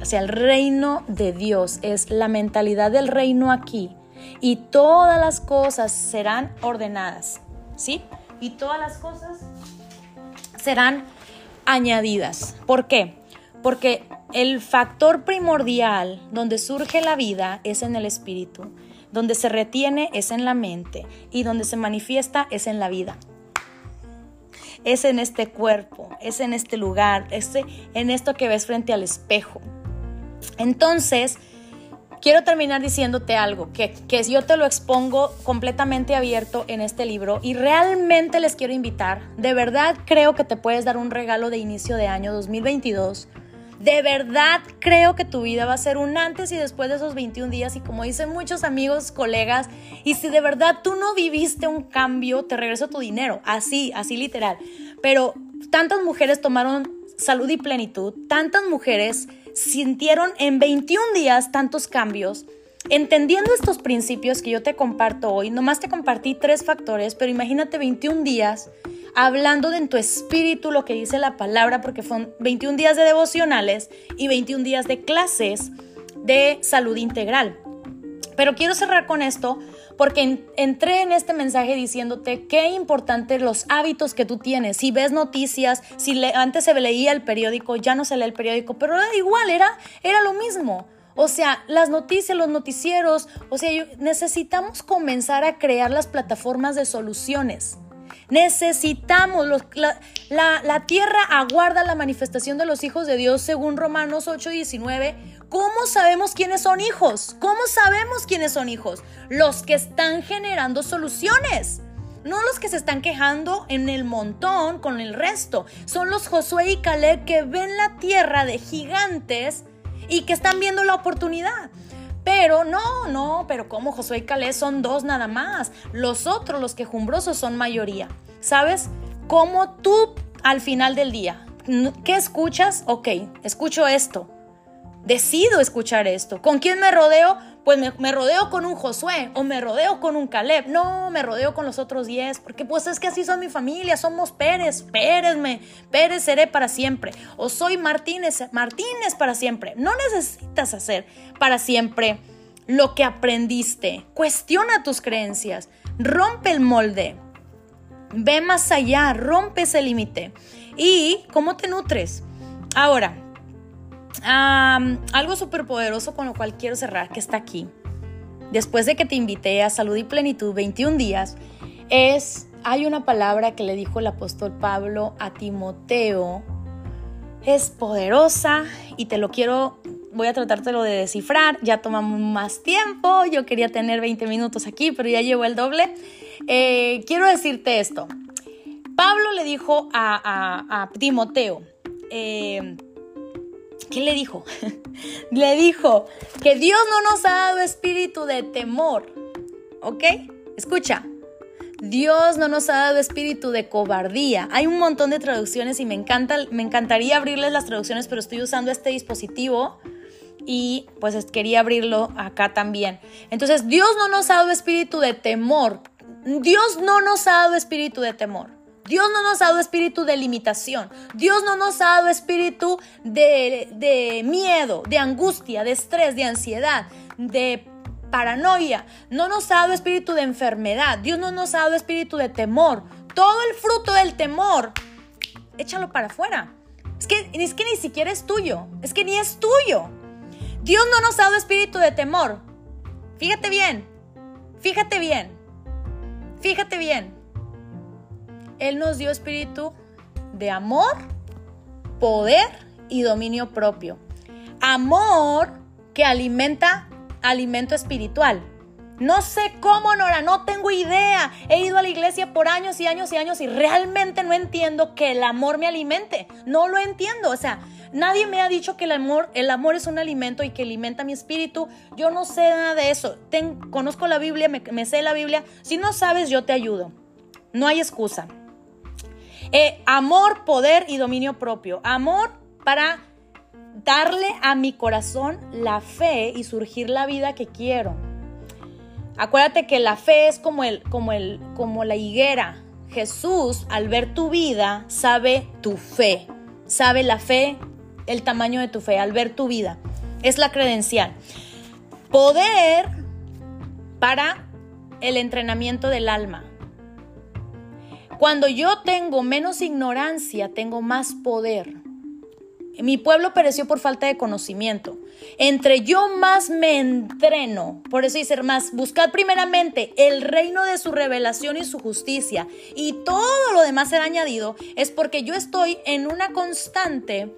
O sea, el reino de Dios es la mentalidad del reino aquí y todas las cosas serán ordenadas, ¿sí? Y todas las cosas serán añadidas. ¿Por qué? Porque el factor primordial donde surge la vida es en el espíritu, donde se retiene es en la mente y donde se manifiesta es en la vida. Es en este cuerpo, es en este lugar, es en esto que ves frente al espejo. Entonces, quiero terminar diciéndote algo, que, que yo te lo expongo completamente abierto en este libro y realmente les quiero invitar, de verdad creo que te puedes dar un regalo de inicio de año 2022 de verdad creo que tu vida va a ser un antes y después de esos 21 días y como dicen muchos amigos, colegas, y si de verdad tú no viviste un cambio, te regreso tu dinero, así, así literal. Pero tantas mujeres tomaron salud y plenitud, tantas mujeres sintieron en 21 días tantos cambios. Entendiendo estos principios que yo te comparto hoy, nomás te compartí tres factores, pero imagínate 21 días hablando de en tu espíritu lo que dice la palabra, porque son 21 días de devocionales y 21 días de clases de salud integral. Pero quiero cerrar con esto porque entré en este mensaje diciéndote qué importante los hábitos que tú tienes. Si ves noticias, si antes se leía el periódico, ya no se lee el periódico, pero era igual, era, era lo mismo. O sea, las noticias, los noticieros, o sea, necesitamos comenzar a crear las plataformas de soluciones. Necesitamos, la, tierra aguarda la manifestación de los hijos de Dios según Romanos 8:19. ¿Cómo sabemos quiénes son hijos? ¿Cómo sabemos quiénes son hijos? Los que están generando soluciones. No los que se están quejando en el montón con el resto. Son los Josué y Caleb que ven la tierra de gigantes y que están viendo la oportunidad. Pero no, no, pero como Josué y Caleb son dos nada más. Los otros, los quejumbrosos, son mayoría. ¿Sabes? Como tú al final del día, ¿qué escuchas? Ok, escucho esto. Decido escuchar esto. ¿Con quién me rodeo? Pues me, rodeo con un Josué o me rodeo con un Caleb. No, me rodeo con los otros diez, porque pues es que así son mi familia, somos Pérez, Pérez, me, Pérez seré para siempre. O soy Martínez, Martínez para siempre. No necesitas hacer para siempre lo que aprendiste. Cuestiona tus creencias, rompe el molde, ve más allá, rompe ese límite. ¿Y cómo te nutres? Ahora, algo súper poderoso con lo cual quiero cerrar, que está aquí, después de que te invité a Salud y Plenitud 21 días, es, hay una palabra que le dijo el apóstol Pablo a Timoteo, es poderosa y te lo quiero, voy a tratártelo de descifrar, ya tomamos más tiempo, yo quería tener 20 minutos aquí, pero ya llevo el doble. Eh, quiero decirte esto, Pablo le dijo a, Timoteo, eh, ¿Qué le dijo? le dijo que Dios no nos ha dado espíritu de temor. ¿Ok? Escucha. Dios no nos ha dado espíritu de cobardía. Hay un montón de traducciones y me, encanta, me encantaría abrirles las traducciones, pero estoy usando este dispositivo y pues quería abrirlo acá también. Entonces, Dios no nos ha dado espíritu de temor. Dios no nos ha dado espíritu de temor. Dios no nos ha dado espíritu de limitación. Dios no nos ha dado espíritu de, miedo, de angustia, de estrés, de ansiedad, de paranoia. No nos ha dado espíritu de enfermedad. Dios no nos ha dado espíritu de temor. Todo el fruto del temor, échalo para afuera. Es que, es que ni siquiera es tuyo. Es que ni es tuyo. Dios no nos ha dado espíritu de temor. Fíjate bien. Fíjate bien. Fíjate bien. Él nos dio espíritu de amor, poder y dominio propio. Amor que alimenta alimento espiritual. No sé cómo, Nora, no tengo idea. He ido a la iglesia por años y años y años y realmente no entiendo que el amor me alimente. No lo entiendo. O sea, nadie me ha dicho que el amor, el amor es un alimento y que alimenta mi espíritu. Yo no sé nada de eso. conozco la Biblia, me sé la Biblia. Si no sabes, yo te ayudo. No hay excusa. Eh, amor, poder y dominio propio. Amor para darle a mi corazón la fe y surgir la vida que quiero. Acuérdate que la fe es como, el, como, el, como la higuera. Jesús, al ver tu vida, sabe tu fe. Sabe la fe, el tamaño de tu fe, al ver tu vida. Es la credencial. Poder para el entrenamiento del alma. Cuando yo tengo menos ignorancia, tengo más poder. Mi pueblo pereció por falta de conocimiento. Entre yo más me entreno, por eso dice más, buscad primeramente el reino de su revelación y su justicia, y todo lo demás será añadido, es porque yo estoy en una constante,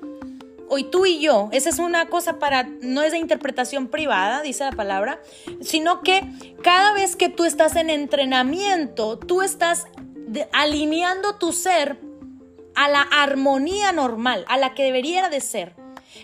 hoy tú y yo, esa es una cosa para, no es de interpretación privada, dice la palabra, sino que cada vez que tú estás en entrenamiento, tú estás alineando tu ser a la armonía normal, a la que debería de ser.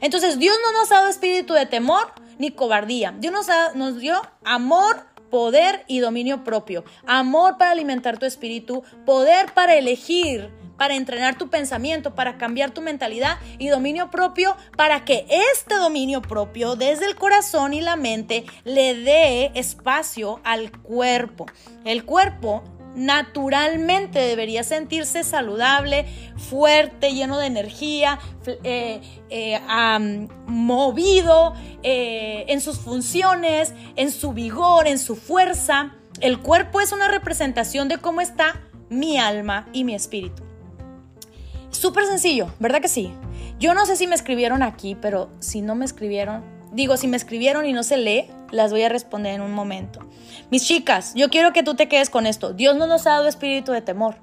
Entonces Dios no nos ha dado espíritu de temor ni cobardía. Dios nos, nos dio amor, poder y dominio propio. Amor para alimentar tu espíritu, poder para elegir, para entrenar tu pensamiento, para cambiar tu mentalidad y dominio propio para que este dominio propio desde el corazón y la mente le dé espacio al cuerpo. El cuerpo naturalmente debería sentirse saludable, fuerte, lleno de energía, eh, eh, movido eh, en sus funciones, en su vigor, en su fuerza. El cuerpo es una representación de cómo está mi alma y mi espíritu. Súper sencillo, ¿verdad que sí? Yo no sé si me escribieron aquí, pero si no me escribieron, digo, si me escribieron y no se lee, las voy a responder en un momento. Mis chicas, yo quiero que tú te quedes con esto. Dios no nos ha dado espíritu de temor.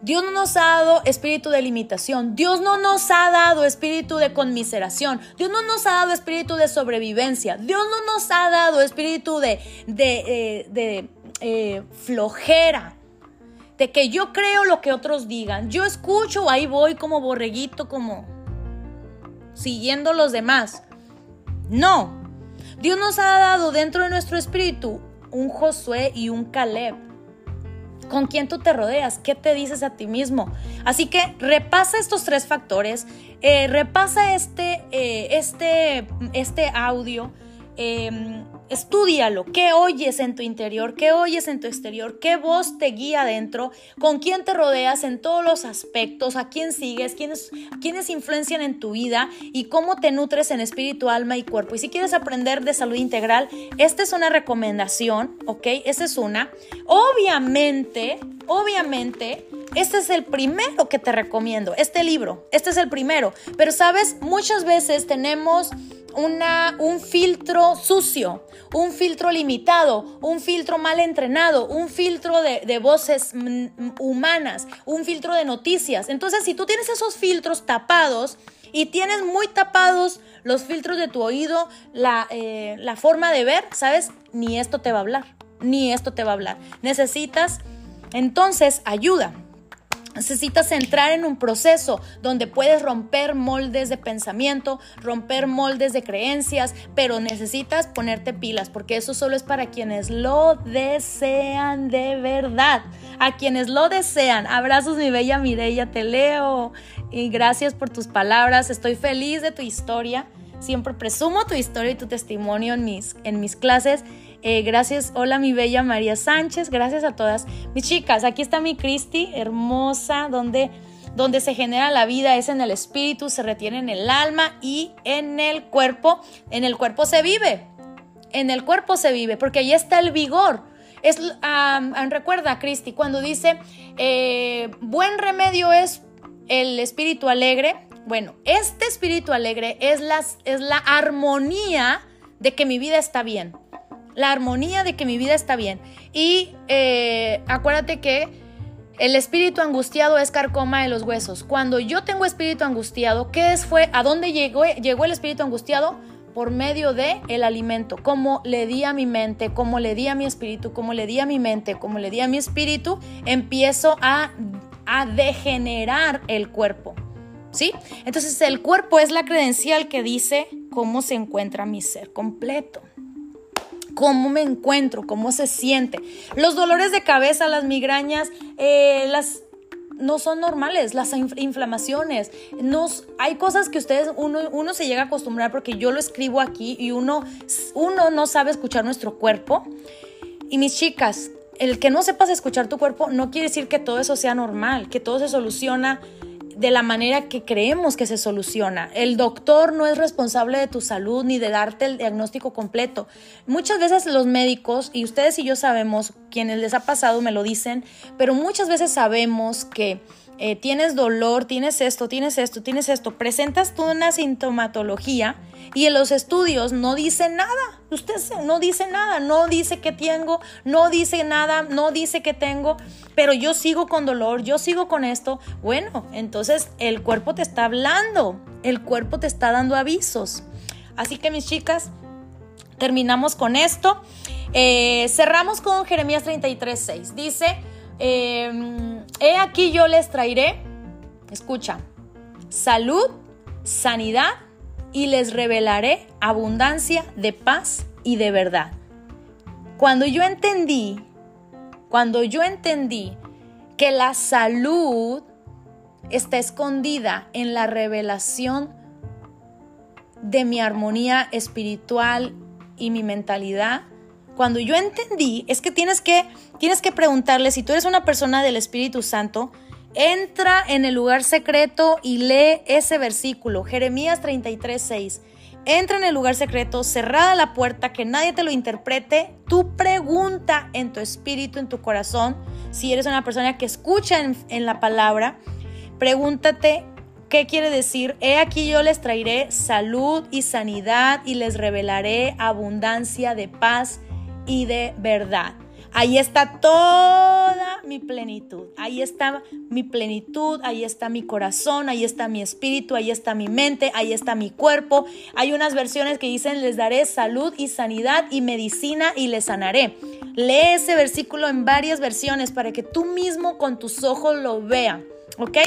Dios no nos ha dado espíritu de limitación. Dios no nos ha dado espíritu de conmiseración. Dios no nos ha dado espíritu de sobrevivencia. Dios no nos ha dado espíritu de, de, eh, eh, flojera. De que yo creo lo que otros digan. Yo escucho, ahí voy como borreguito, como siguiendo los demás. No. Dios nos ha dado dentro de nuestro espíritu un Josué y un Caleb. ¿Con quién tú te rodeas? ¿Qué te dices a ti mismo? Así que repasa estos tres factores, eh, repasa este, eh, este, este audio. Em, Estúdialo, qué oyes en tu interior, qué oyes en tu exterior, qué voz te guía adentro, con quién te rodeas en todos los aspectos, a quién sigues, quiénes, quiénes influencian en tu vida y cómo te nutres en espíritu, alma y cuerpo. Y si quieres aprender de salud integral, esta es una recomendación, ¿ok? Esta es una. Obviamente, obviamente, este es el primero que te recomiendo, este libro, este es el primero. Pero sabes, muchas veces tenemos una, un filtro sucio, un filtro limitado, un filtro mal entrenado, un filtro de, voces humanas, un filtro de noticias. Entonces, si tú tienes esos filtros tapados y tienes muy tapados los filtros de tu oído, la, eh, la forma de ver, ¿sabes? Ni esto te va a hablar, ni esto te va a hablar. Necesitas entonces ayuda. Necesitas entrar en un proceso donde puedes romper moldes de pensamiento, romper moldes de creencias, pero necesitas ponerte pilas porque eso solo es para quienes lo desean de verdad. A quienes lo desean. Abrazos mi bella Mireya, te leo y gracias por tus palabras. Estoy feliz de tu historia. Siempre presumo tu historia y tu testimonio en mis, en mis clases eh, gracias, hola mi bella María Sánchez, gracias a todas. Mis chicas, aquí está mi Cristi, hermosa, donde, donde se genera la vida es en el espíritu, se retiene en el alma y en el cuerpo. En el cuerpo se vive, en el cuerpo se vive, porque ahí está el vigor. Es, recuerda, Cristi, cuando dice, eh, buen remedio es el espíritu alegre. Bueno, este espíritu alegre es, es la armonía de que mi vida está bien la armonía de que mi vida está bien. Y eh, acuérdate que el espíritu angustiado es carcoma de los huesos. Cuando yo tengo espíritu angustiado, ¿qué es fue? ¿A dónde llegó, llegó el espíritu angustiado? Por medio de el alimento. Como le di a mi mente, como le di a mi espíritu, como le di a mi mente, como le di a mi espíritu, empiezo a, a degenerar el cuerpo. ¿Sí? Entonces el cuerpo es la credencial que dice cómo se encuentra mi ser completo cómo me encuentro, cómo se siente. Los dolores de cabeza, las migrañas, eh, las no son normales, las inflamaciones. Nos, hay cosas que ustedes, uno, uno se llega a acostumbrar porque yo lo escribo aquí y uno, uno no sabe escuchar nuestro cuerpo. Y mis chicas, el que no sepas escuchar tu cuerpo no quiere decir que todo eso sea normal, que todo se soluciona de la manera que creemos que se soluciona. El doctor no es responsable de tu salud ni de darte el diagnóstico completo. Muchas veces los médicos, y ustedes y yo sabemos, quienes les ha pasado me lo dicen, pero muchas veces sabemos que eh, tienes dolor, tienes esto, tienes esto, tienes esto, presentas tú una sintomatología y en los estudios no dice nada. Usted no dice nada, no dice que tengo, no dice nada, no dice que tengo, pero yo sigo con dolor, yo sigo con esto. Bueno, entonces el cuerpo te está hablando, el cuerpo te está dando avisos. Así que mis chicas, terminamos con esto. Eh, cerramos con Jeremías 33.6. Dice, Em, he aquí yo les traeré, escucha, salud, sanidad y les revelaré abundancia de paz y de verdad. Cuando yo entendí, cuando yo entendí que la salud está escondida en la revelación de mi armonía espiritual y mi mentalidad, cuando yo entendí, es que tienes que, tienes que preguntarle, si tú eres una persona del Espíritu Santo, entra en el lugar secreto y lee ese versículo, Jeremías 33, 6. Entra en el lugar secreto, cerrada la puerta, que nadie te lo interprete. Tú pregunta en tu espíritu, en tu corazón, si eres una persona que escucha en, en la palabra, pregúntate ¿Qué quiere decir? He aquí yo les traeré salud y sanidad y les revelaré abundancia de paz y de verdad. Ahí está toda mi plenitud. Ahí está mi plenitud, ahí está mi corazón, ahí está mi espíritu, ahí está mi mente, ahí está mi cuerpo. Hay unas versiones que dicen, les daré salud y sanidad y medicina y les sanaré. Lee ese versículo en varias versiones para que tú mismo con tus ojos lo veas. ¿Ok?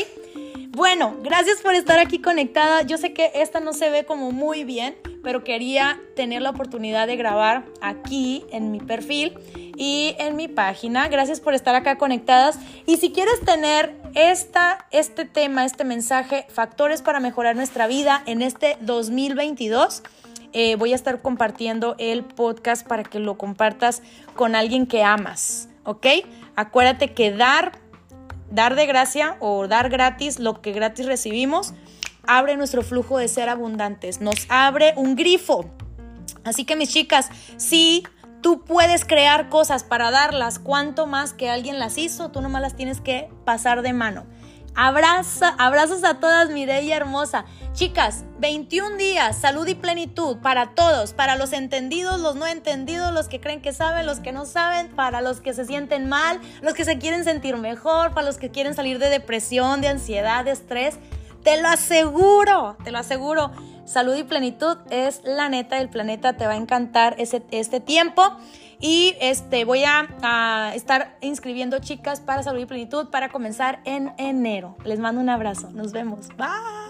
Bueno, gracias por estar aquí conectada. Yo sé que esta no se ve como muy bien, pero quería tener la oportunidad de grabar aquí en mi perfil y en mi página. Gracias por estar acá conectadas. Y si quieres tener esta, este tema, este mensaje, factores para mejorar nuestra vida en este 2022, eh, voy a estar compartiendo el podcast para que lo compartas con alguien que amas, ¿ok? Acuérdate que dar dar de gracia o dar gratis lo que gratis recibimos, abre nuestro flujo de ser abundantes, nos abre un grifo. Así que mis chicas, si tú puedes crear cosas para darlas, cuanto más que alguien las hizo, tú nomás las tienes que pasar de mano. Abraza, abrazos a todas, Mireia hermosa. Chicas, 21 días, salud y plenitud para todos, para los entendidos, los no entendidos, los que creen que saben, los que no saben, para los que se sienten mal, los que se quieren sentir mejor, para los que quieren salir de depresión, de ansiedad, de estrés. Te lo aseguro, te lo aseguro. Salud y plenitud es la neta del planeta, te va a encantar ese, este tiempo. Y este, voy a, estar inscribiendo chicas para Salud y Plenitud para comenzar en enero. Les mando un abrazo. Nos vemos. Bye.